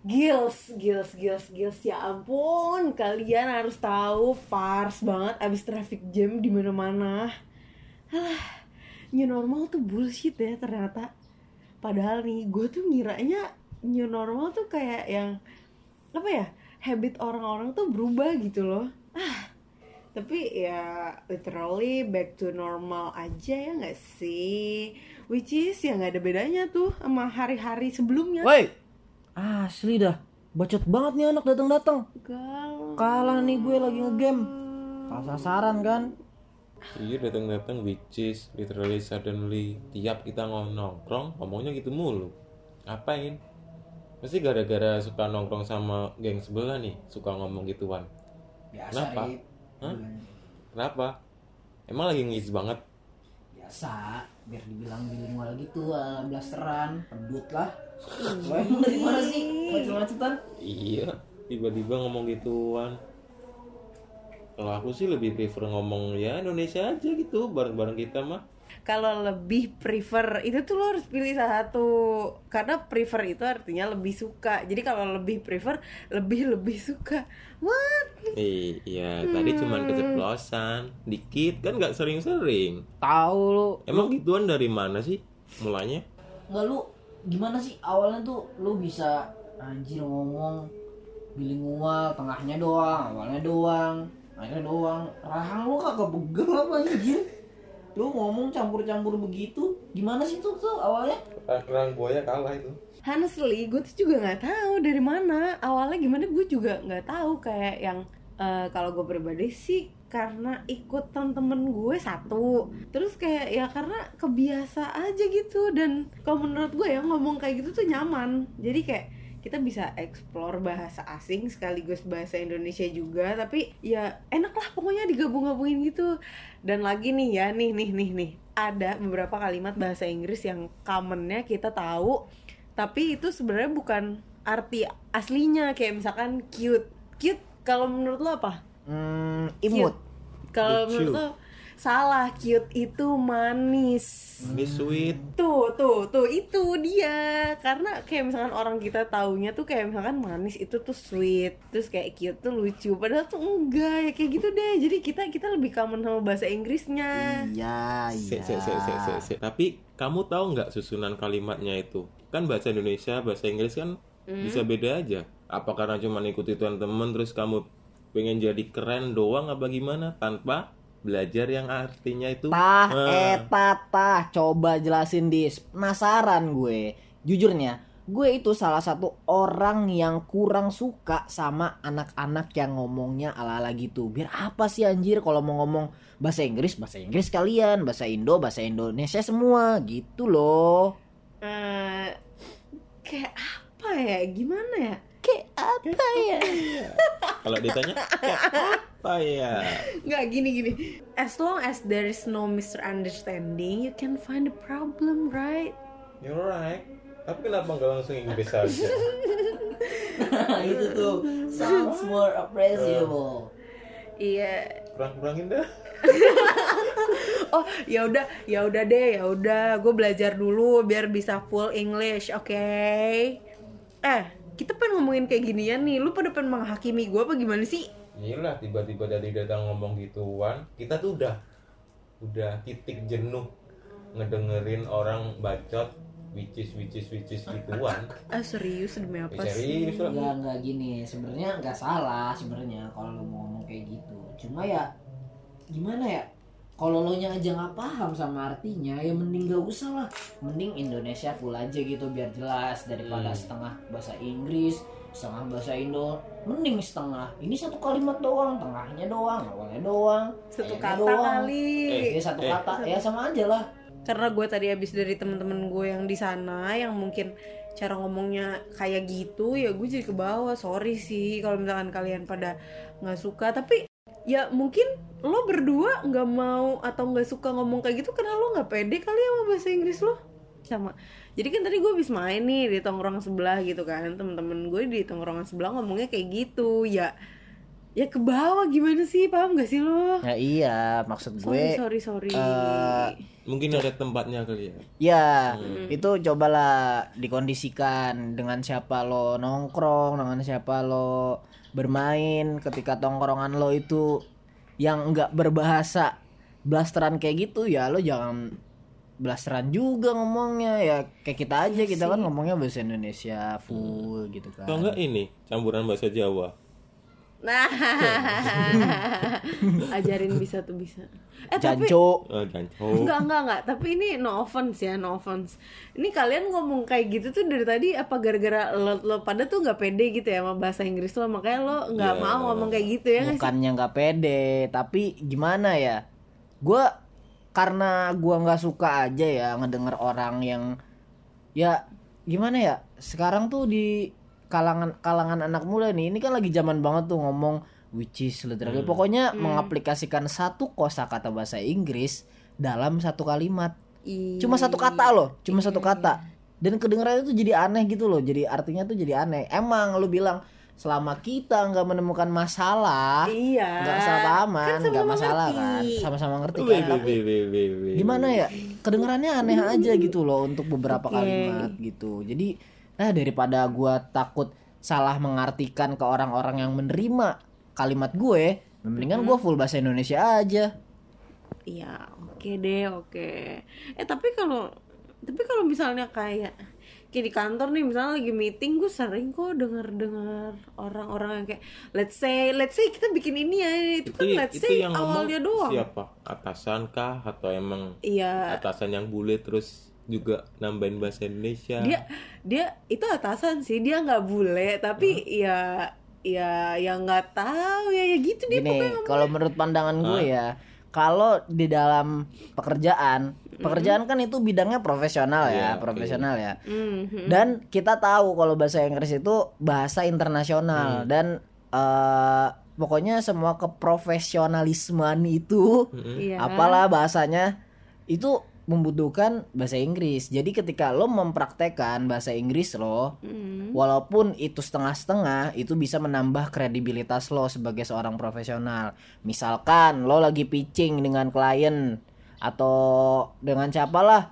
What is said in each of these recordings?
Gils, gils, gils, gils ya ampun kalian harus tahu pars banget abis traffic jam di mana-mana. Alah, new normal tuh bullshit ya ternyata. Padahal nih gue tuh ngiranya new normal tuh kayak yang apa ya habit orang-orang tuh berubah gitu loh. Ah, tapi ya literally back to normal aja ya nggak sih? Which is ya nggak ada bedanya tuh sama hari-hari sebelumnya. Woi, asli dah, bacot banget nih anak datang-datang. Galau. Kalah nih gue lagi ngegame. Salah sasaran kan? Iya datang-datang which is literally suddenly tiap kita ngomong nongkrong ngomongnya gitu mulu. Apain? Pasti gara-gara suka nongkrong sama geng sebelah nih suka ngomong gituan. Biasa, Kenapa? Hah? Kenapa? Emang lagi ngis banget? Biasa, biar dibilang bilingual gitu, ala blasteran, pedut lah. Lo emang dari mana sih? Macet-macetan? Iya, tiba-tiba ngomong gituan. Kalau aku sih lebih prefer ngomong ya Indonesia aja gitu bareng-bareng kita mah. Kalau lebih prefer itu tuh lo harus pilih salah satu. Karena prefer itu artinya lebih suka. Jadi kalau lebih prefer lebih lebih suka. What? Iya, tadi cuman keceplosan, dikit kan nggak sering-sering. Tahu lu. Emang gituan dari mana sih mulanya? Enggak lu gimana sih? Awalnya tuh lu bisa anjir ngomong bilingual tengahnya doang awalnya doang akhirnya doang. Rahang lu kagak begel apa anjir lu ngomong campur-campur begitu gimana sih tuh tuh awalnya? Kerang buaya kalah itu. honestly gue tuh juga nggak tahu dari mana. Awalnya gimana gue juga nggak tahu. Kayak yang eh, kalau gue pribadi sih karena ikutan temen gue satu. Terus kayak ya karena kebiasa aja gitu. Dan kalau menurut gue ya ngomong kayak gitu tuh nyaman. Jadi kayak kita bisa explore bahasa asing sekaligus bahasa Indonesia juga tapi ya enak lah pokoknya digabung-gabungin gitu. Dan lagi nih ya nih nih nih nih. Ada beberapa kalimat bahasa Inggris yang commonnya kita tahu tapi itu sebenarnya bukan arti aslinya. Kayak misalkan cute. Cute kalau menurut lo apa? Hmm, imut. kalau menurut lo salah cute itu manis Ini sweet. tuh tuh tuh itu dia karena kayak misalkan orang kita taunya tuh kayak misalkan manis itu tuh sweet terus kayak cute tuh lucu padahal tuh enggak ya kayak gitu deh jadi kita kita lebih common sama bahasa Inggrisnya Iya, iya. se, se, se, se, se. Tapi kamu tahu nggak susunan kalimatnya itu? Kan bahasa Indonesia, bahasa Inggris kan bisa beda aja. Apa karena cuma ikuti teman-teman terus kamu pengen jadi keren doang apa gimana tanpa belajar yang artinya itu Tah, Eh, eta, tah, coba jelasin dis. Penasaran gue. Jujurnya, gue itu salah satu orang yang kurang suka sama anak-anak yang ngomongnya ala-ala gitu. Biar apa sih anjir kalau mau ngomong bahasa Inggris, bahasa Inggris kalian, bahasa Indo, bahasa Indonesia semua gitu loh. Eh, kayak apa ya gimana ya Kayak apa ya? kalau ditanya "Kayak apa ya? Nggak gini gini. As long as there is no misunderstanding you can find the problem right? You're right. Tapi kenapa nggak langsung Inggris saja Nah, itu tuh sounds more appreciable. Iya. Kurang-kurangin dah. Oh ya udah ya udah deh ya udah. Gue belajar dulu biar bisa full English oke? Eh kita pengen ngomongin kayak ginian nih. Lu pada pengen menghakimi gue apa gimana sih Inilah tiba-tiba dari datang ngomong gituan, kita tuh udah udah titik jenuh ngedengerin orang bacot which is which is which is gituan. ah serius demi apa Ya, sih serius lah. Enggak enggak gini sebenarnya nggak salah sebenarnya kalau lu mau ngomong kayak gitu cuma ya gimana ya kalau lo nya aja nggak paham sama artinya ya mending gak usah lah mending Indonesia full aja gitu biar jelas daripada Hmm. setengah bahasa Inggris setengah bahasa Indo mending setengah. Ini satu kalimat doang tengahnya doang awalnya doang satu kata doang. kali. Eh, ya satu Eh. kata. Ya sama aja lah. Karena gue tadi habis dari temen-temen gue yang di sana yang mungkin cara ngomongnya kayak gitu ya gue jadi ke bawah. Sorry sih kalau misalkan kalian pada nggak suka. Tapi ya mungkin lo berdua nggak mau atau nggak suka ngomong kayak gitu karena lo nggak pede kali sama bahasa Inggris lo sama. Jadi kan tadi gue habis main nih di tongkrong sebelah gitu kan temen-temen gue di tongkrongan sebelah ngomongnya kayak gitu. Ya ya ke bawah gimana sih? Paham gak sih lo? Ya iya, maksud sorry gue sorry sorry. eh, Mungkin ada tempatnya kali ya. Ya, itu cobalah dikondisikan dengan siapa lo nongkrong, dengan siapa lo bermain. Ketika tongkrongan lo itu yang nggak berbahasa blasteran kayak gitu ya lo jangan blasteran juga ngomongnya ya kayak kita aja kita kan ngomongnya bahasa Indonesia full gitu kan. Atau enggak ini campuran bahasa Jawa. nah ajarin bisa tuh bisa eh tapi Janco. Oh, janco. Enggak, enggak, enggak. Tapi ini no offense ya, no offense. Ini kalian ngomong kayak gitu tuh dari tadi apa gara-gara lo, lo pada tuh nggak pede gitu ya sama bahasa Inggris lo, makanya lo nggak Ya. mau ngomong kayak gitu ya bukannya nggak pede tapi gimana ya gue karena gua nggak suka aja ya ngedenger orang yang ya gimana ya sekarang tuh di kalangan kalangan anak muda nih ini kan lagi zaman banget tuh ngomong which is literally pokoknya mengaplikasikan satu kosakata bahasa Inggris dalam satu kalimat. Ih, cuma satu kata loh cuma satu kata. dan kedengerannya tuh jadi aneh gitu loh jadi artinya tuh jadi aneh. Emang lu bilang selama kita nggak menemukan masalah Iya. nggak salah pahaman Kan nggak sama-sama masalah ngerti. kan sama-sama ngerti kan wih, tapi wih, wih, wih, wih. gimana ya kedengarannya aneh aja gitu loh untuk beberapa Oke. kalimat gitu jadi nah daripada gua takut salah mengartikan ke orang-orang yang menerima kalimat gue mendingan gua full bahasa Indonesia aja Iya, oke deh, oke. Eh tapi kalau tapi kalau misalnya kayak kayak di kantor nih misalnya lagi meeting gue sering kok denger dengar orang-orang yang kayak let's say let's say kita bikin ini ya itu kan itu, let's itu say yang awalnya doang. siapa? Atasan kah? Atau emang iya. atasan yang bule terus juga nambahin bahasa Indonesia? Dia dia itu atasan sih dia nggak bule tapi ya ya yang nggak tahu ya ya gitu dia gini kalau menurut pandangan gue ya kalau di dalam pekerjaan pekerjaan kan itu bidangnya profesional ya Iya, oke. profesional ya Mhm. dan kita tahu kalau bahasa Inggris itu bahasa internasional dan eh, pokoknya semua keprofesionalismean itu Iya. apalah bahasanya itu membutuhkan bahasa Inggris. Jadi ketika lo mempraktekkan bahasa Inggris lo Mhm. walaupun itu setengah-setengah itu bisa menambah kredibilitas lo sebagai seorang profesional. Misalkan lo lagi pitching dengan klien atau dengan siapa lah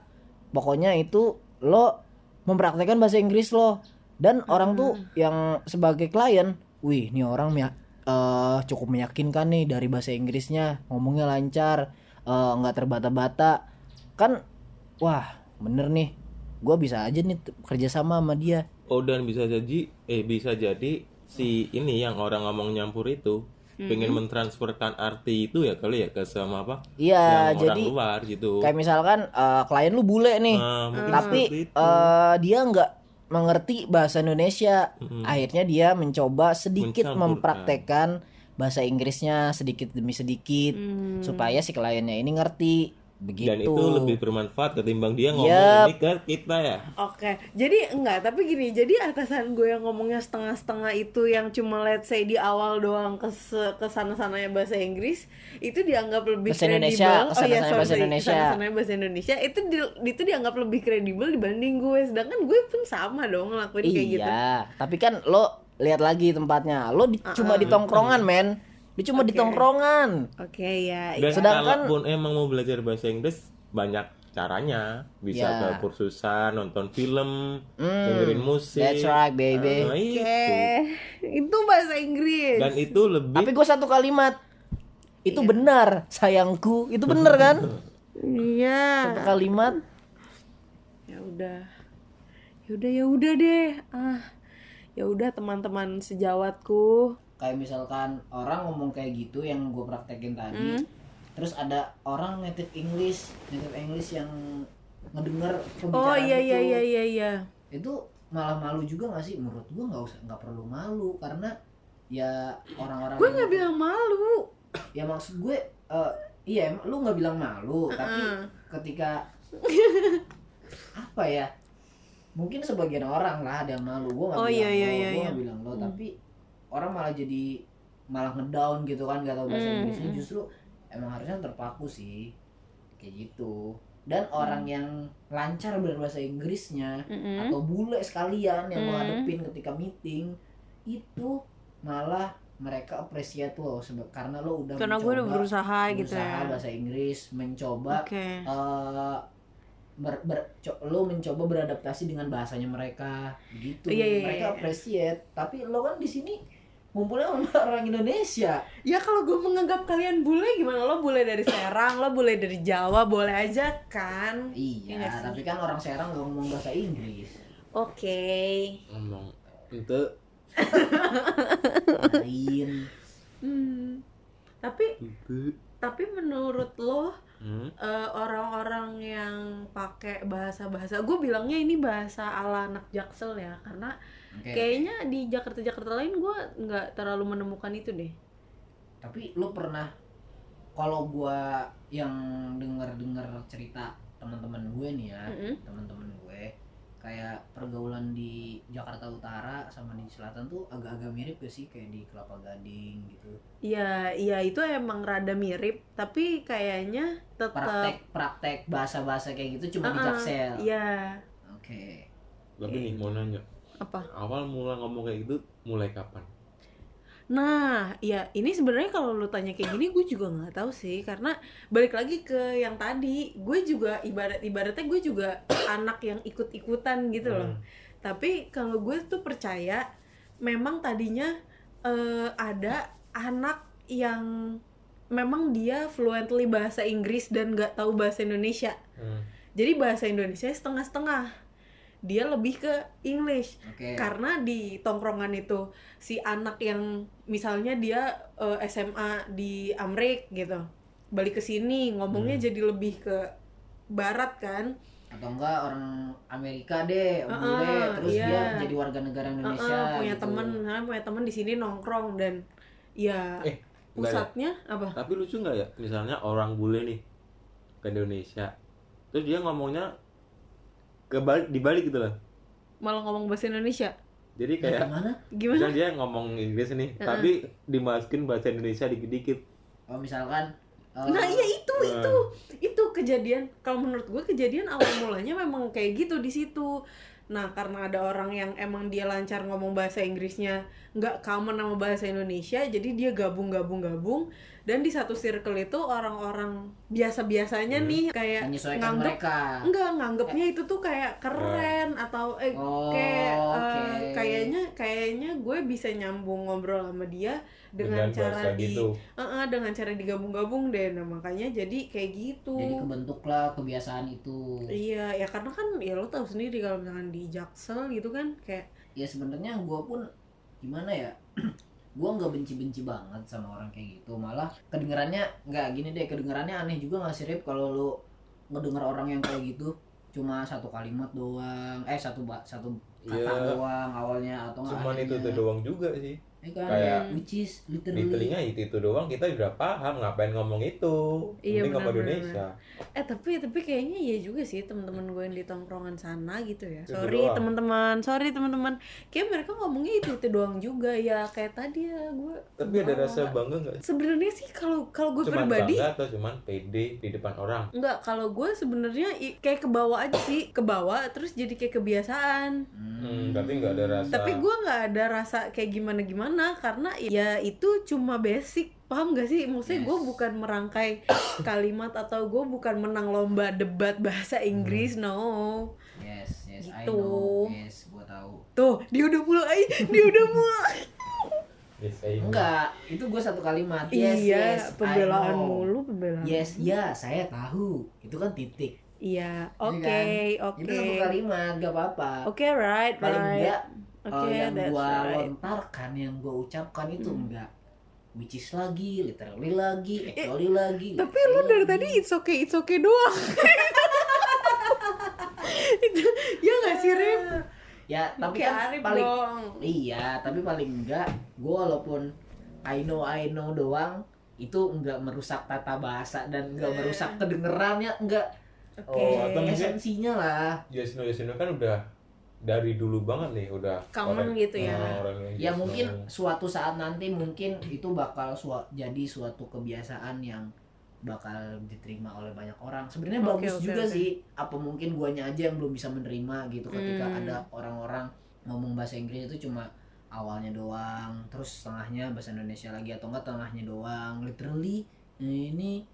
pokoknya itu lo mempraktekkan bahasa Inggris lo. Dan orang tuh yang sebagai klien wih ini orang mea- eh, cukup meyakinkan nih dari bahasa Inggrisnya. Ngomongnya lancar eh, nggak terbata-bata kan wah bener nih. Gue bisa aja nih kerja sama sama dia. Oh dan bisa jadi eh bisa jadi si ini yang orang ngomong nyampur itu pengen mentransferkan arti itu ya kali ya ke sama apa? Iya yang jadi orang luar gitu. kayak misalkan eh, klien lu bule nih. Nah, mungkin tapi eh, dia nggak mengerti bahasa Indonesia. Akhirnya dia mencoba sedikit mempraktekkan bahasa Inggrisnya sedikit demi sedikit Hmm. supaya si kliennya ini ngerti begitu dan itu lebih bermanfaat ketimbang dia ngomong Yup. ini ke kita ya Oke, jadi enggak, tapi gini, jadi atasan gue yang ngomongnya setengah-setengah itu yang cuma let's say di awal doang ke ke sana-sananya bahasa Inggris, itu dianggap lebih Bahasa kredibel. Indonesia, oh iya, ke sana-sananya sorry, bahasa Indonesia. ke sana-sananya bahasa Indonesia itu di- itu dianggap lebih kredibel dibanding gue, sedangkan gue pun sama dong ngelakuin kayak gitu. iya tapi kan lo lihat lagi tempatnya lo di- cuma di tongkrongan men dia cuma di Oke. tongkrongan Oke ya, dan Sedangkan- kalaupun emang mau belajar bahasa Inggris banyak caranya. Bisa Ya. ke kursusan nonton film Hmm, dengerin musik. That's right, baby. Nah, itu Oke, itu. Bahasa Inggris. dan itu lebih tapi gue satu kalimat. Itu benar sayangku. Itu benar kan? Iya. satu kalimat. Ya udah. Ya udah ya udah deh. Ah ya udah teman-teman sejawatku kayak misalkan orang ngomong kayak gitu yang gue praktekin tadi terus ada orang native English native English yang ngedenger oh pembicaraan iya itu iya iya iya. Iya itu malah malu juga gak sih? Menurut gue nggak usah nggak perlu malu karena ya orang-orang gue nggak bilang malu. Ya maksud gue eh, iya lu nggak bilang malu tapi Heeh. ketika apa ya? Mungkin sebagian orang lah ada yang malu gue nggak Oh, bilang iya, iya, lo iya, gue iya. bilang lo tapi orang malah jadi malah ngedown gitu kan gak tau bahasa Hmm, Inggrisnya. Justru emang harusnya terpaku sih. Kayak gitu. Dan orang Hmm. yang lancar berbahasa Inggrisnya Mm-mm. atau bule sekalian yang Hmm. menghadepin ketika meeting itu malah mereka appreciate lo karena lo udah karena gue udah mencoba berusaha, gitu berusaha ya. bahasa Inggris mencoba oke. eh, ber- ber- co- lo mencoba beradaptasi dengan bahasanya mereka. Gitu Iya, iya, mereka iya. appreciate tapi lo kan di sini ngumpulnya sama orang Indonesia. Ya kalau gue menganggap kalian bule gimana? Lo bule dari Serang lo bule dari Jawa boleh aja kan? Iya Iya sih. tapi kan orang Serang gak ngomong bahasa Inggris. Oke. Ngomong. Itu lain hmm. tapi itu tapi menurut lo hmm? eh, orang-orang yang pakai bahasa-bahasa gue bilangnya ini bahasa ala anak jaksel ya karena Oke. kayaknya di Jakarta Jakarta lain gue nggak terlalu menemukan itu deh tapi lo pernah kalau gua yang denger-denger cerita teman-teman gue nih ya Mm-mm. teman-teman gue kayak pergaulan di Jakarta Utara sama di Selatan tuh agak-agak mirip gak sih kayak di Kelapa Gading gitu Iya, iya itu emang rada mirip, tapi kayaknya tetap praktek praktek bahasa-bahasa kayak gitu cuma di Uh-uh, Jaksel Iya. oke tapi nih mau nanya Apa? awal mula ngomong kayak gitu mulai kapan Nah, ya ini sebenarnya kalau lu tanya kayak gini gue juga nggak tahu sih karena balik lagi ke yang tadi, gue juga ibarat ibaratnya gue juga anak yang ikut-ikutan gitu loh. Hmm. Tapi kalau gue tuh percaya memang tadinya eh, ada anak yang memang dia fluently bahasa Inggris dan nggak tahu bahasa Indonesia. Hmm. Jadi bahasa Indonesia setengah-setengah. Dia lebih ke English oke karena di tongkrongan itu si anak yang misalnya dia eh, SMA di Amrik gitu. Balik ke sini ngomongnya Hmm. jadi lebih ke barat kan. atau enggak orang Amerika deh Uh-uh, bule terus iya. dia jadi warga negara Indonesia Heeh, punya gitu. temen nah, punya temen di sini nongkrong dan ya Eh, pusatnya apa tapi lucu nggak ya misalnya orang bule nih ke Indonesia terus dia ngomongnya kebalik dibalik gitu loh. Malah ngomong bahasa Indonesia. Jadi Ya, kayak gimana? Gimana? misalnya dia ngomong Inggris nih tapi dimasukin bahasa Indonesia dikit-dikit. Oh misalkan eh, nah iya itu Eh. itu. Itu kejadian. Kalau menurut gue kejadian awal mulanya memang kayak gitu di situ. Nah karena ada orang yang emang dia lancar ngomong bahasa Inggrisnya nggak common sama bahasa Indonesia jadi dia gabung gabung gabung dan di satu circle itu orang-orang biasa-biasanya Hmm. nih kayak nganggep mereka. Enggak nganggepnya itu tuh kayak keren atau eh oh kayak eh, oke. kayaknya kayaknya gue bisa nyambung ngobrol sama dia dengan, cara bahasa di gitu. Eh, eh, dengan cara digabung-gabung deh. Nah makanya jadi kayak gitu. Jadi kebentuklah kebiasaan itu. Iya ya karena kan ya lo tahu sendiri kalau misalkan di Jaksel gitu kan kayak ya sebenarnya gue pun gimana ya gue nggak benci-benci banget sama orang kayak gitu. Malah kedengarannya nggak gini deh kedengarannya aneh juga nggak sih Rip? Kalau lu ngedenger orang yang kayak gitu cuma satu kalimat doang eh satu satu kata Iya. doang awalnya atau nggak cuman itu doang juga sih Kayak- which is literally telinga itu itu doang. Kita udah paham ngapain ngomong itu. Iya, penting ngomong. Indonesia? Eh tapi tapi kayaknya iya juga sih teman-teman gue yang di tongkrongan sana gitu ya. Itu sorry teman-teman sorry teman-teman kayak mereka ngomongnya itu itu doang juga. Ya kayak tadi ya gue tapi ada rasa bangga nggak? Sebenarnya sih kalau kalau gue cuman pribadi bangga atau cuman pede di depan orang? Enggak, kalau gue sebenarnya kayak ke bawah aja sih, ke bawah terus jadi kayak kebiasaan. hmm, tapi nggak ada rasa Tapi gue nggak ada rasa kayak gimana gimana karena ya itu cuma basic, paham gak sih? Maksudnya gue Yes. bukan merangkai kalimat atau gue bukan menang lomba debat bahasa Inggris, no. yes yes I Gitu. know yes gue tahu Tuh, dia udah mulai, dia udah mulai. yes, I enggak itu gue satu kalimat yes iya, yes I pembelaan know. mulu, pembelaan. yes ya saya tahu itu kan titik Iya, oke, Iya oke. itu satu kalimat gak apa-apa Oke, right, paling right. enggak Oke, eh, yang that's gua right. lontarkan yang gua ucapkan itu Hmm. enggak which is lagi literally lagi actually lagi Eh, Tapi literally lu dari lagi. tadi it's okay, it's okay doang. itu ya nggak sih Rip? ya tapi kan Arif paling dong. iya tapi paling enggak gua walaupun I know I know doang itu enggak merusak tata bahasa dan enggak Eh. merusak kedengerannya enggak Oke. Oh, atau mungkin- esensinya lah Yes no yes no kan udah dari dulu banget nih udah Common orang- gitu ya. Orang yang ya mungkin suatu saat nanti mungkin itu bakal sua- jadi suatu kebiasaan yang bakal diterima oleh banyak orang sebenarnya Oke, bagus oke, juga oke. sih apa mungkin guanya aja yang belum bisa menerima gitu ketika Hmm. ada orang-orang ngomong bahasa Inggris itu cuma awalnya doang terus setengahnya bahasa Indonesia lagi atau enggak tengahnya doang literally ini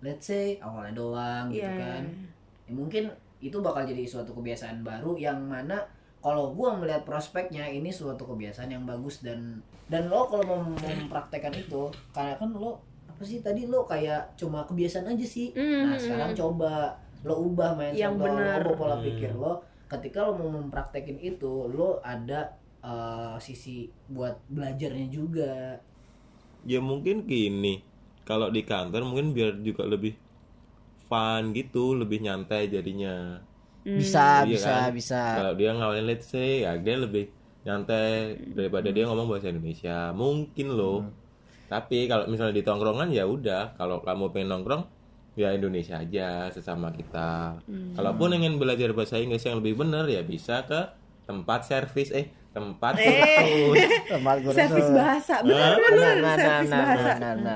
let's say awalnya doang gitu Iya, kan iya. ya, mungkin itu bakal jadi suatu kebiasaan baru yang mana kalau gua melihat prospeknya ini suatu kebiasaan yang bagus dan dan lo kalau mau mempraktekkan itu karena kan lo apa sih tadi lo kayak cuma kebiasaan aja sih nah Mhm. sekarang coba lo ubah mindset Yang lo, ubah pola Hmm. pikir lo ketika lo mau mempraktekin itu lo ada eh, sisi buat belajarnya juga ya mungkin gini kalau di kantor mungkin biar juga lebih fun gitu lebih nyantai jadinya. Bisa Iya bisa kan? bisa. Kalau dia ngawalin let's say ya dia lebih nyantai daripada dia ngomong bahasa Indonesia. Mungkin loh. Tapi kalau misalnya di tongkrongan ya udah. Kalau kamu pengen nongkrong ya Indonesia aja sesama kita. Kalaupun ingin belajar bahasa Inggris yang lebih benar ya bisa ke tempat servis. Eh tempat kursus. Tempat kursus. servis bahasa. Benar benar. Nah, nah, servis nah, bahasa.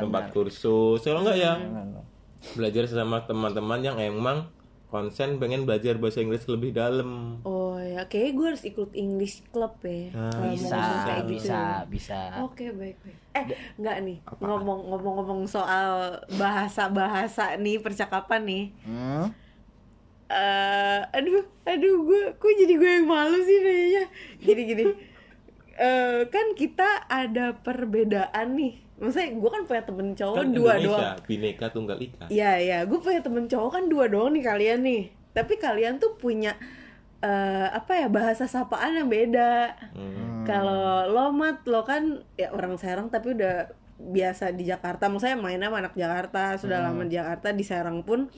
tempat kursus. Kalau enggak ya? Nah, belajar sama teman-teman yang emang konsen pengen belajar bahasa Inggris lebih dalam oh ya kayaknya gue harus ikut English Club ya Ah, mau bisa kayak gitu bisa bisa Oke baik baik. Eh nggak nih ngomong ngomong-ngomong soal bahasa bahasa nih percakapan nih. Hmm? eh aduh aduh gue kok jadi gue yang malu sih kayaknya. Gini gini. Eh kan kita ada perbedaan nih. Maksudnya gue kan punya temen cowok kan dua Indonesia doang. bineka tunggal ika Iya iya, gue punya temen cowok kan dua doang nih kalian nih. Tapi kalian tuh punya eh apa ya bahasa sapaan yang beda. Hmm. Kalau lo mat lo kan ya orang Serang tapi udah biasa di Jakarta. Maksudnya main sama anak Jakarta, sudah Hmm. lama di Jakarta di Serang pun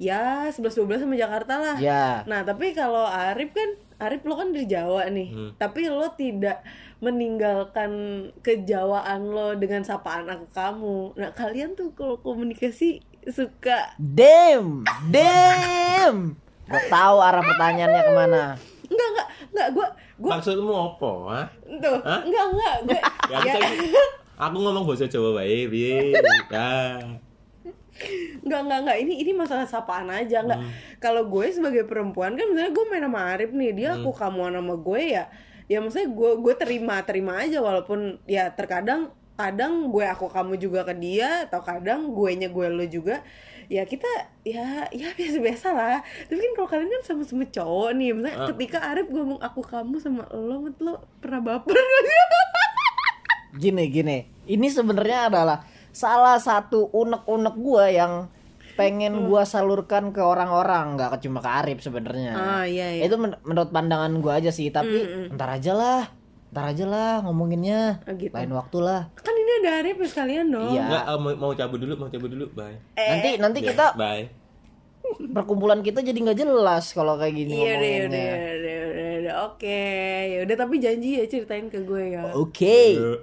ya 11 12 sama Jakarta lah. ya Nah, tapi kalau Arif kan Arif lo kan dari Jawa nih. Hmm. Tapi lo tidak meninggalkan kejawaan lo dengan sapaan aku kamu. Nah, kalian tuh kalau komunikasi suka Damn, damn. Gue tahu arah pertanyaannya ke mana. enggak enggak enggak gue gue maksudmu apa ha? tuh Hah? enggak enggak gue ya, aku, tadi- aku ngomong bahasa Jawa baik ya Enggak, enggak, enggak. Ini ini masalah sapaan aja, enggak. Kalau gue sebagai perempuan kan misalnya gue main sama Arif nih, dia aku kamuan sama gue ya. Ya maksudnya gue gue terima terima aja walaupun ya terkadang kadang gue aku kamu juga ke dia atau kadang gue nya gue lo juga ya kita ya ya biasa biasa lah tapi kan kalau kalian kan sama-sama cowok nih misalnya Ah. ketika Arif ngomong aku kamu sama lo lo pernah baper gak sih? Gini, gini. Ini sebenarnya adalah salah satu unek-unek gua yang pengen gua salurkan ke orang-orang, nggak cuma ke Arif sebenarnya. Ah, iya, iya. Itu men- menurut pandangan gua aja sih, tapi ntar aja lah. Ntar aja lah ngomonginnya. Ah, gitu. Lain waktu lah. kan ini ada Arif ya sekalian dong Iya. Enggak, eh, mau, mau cabut dulu mau cabut dulu bye Nanti nanti Ya, kita bye perkumpulan kita jadi nggak jelas kalau kayak gini Iya udah, ngomonginnya. udah, udah, udah, oke. Ya udah tapi janji ya ceritain ke gue ya. Oke. Yuk.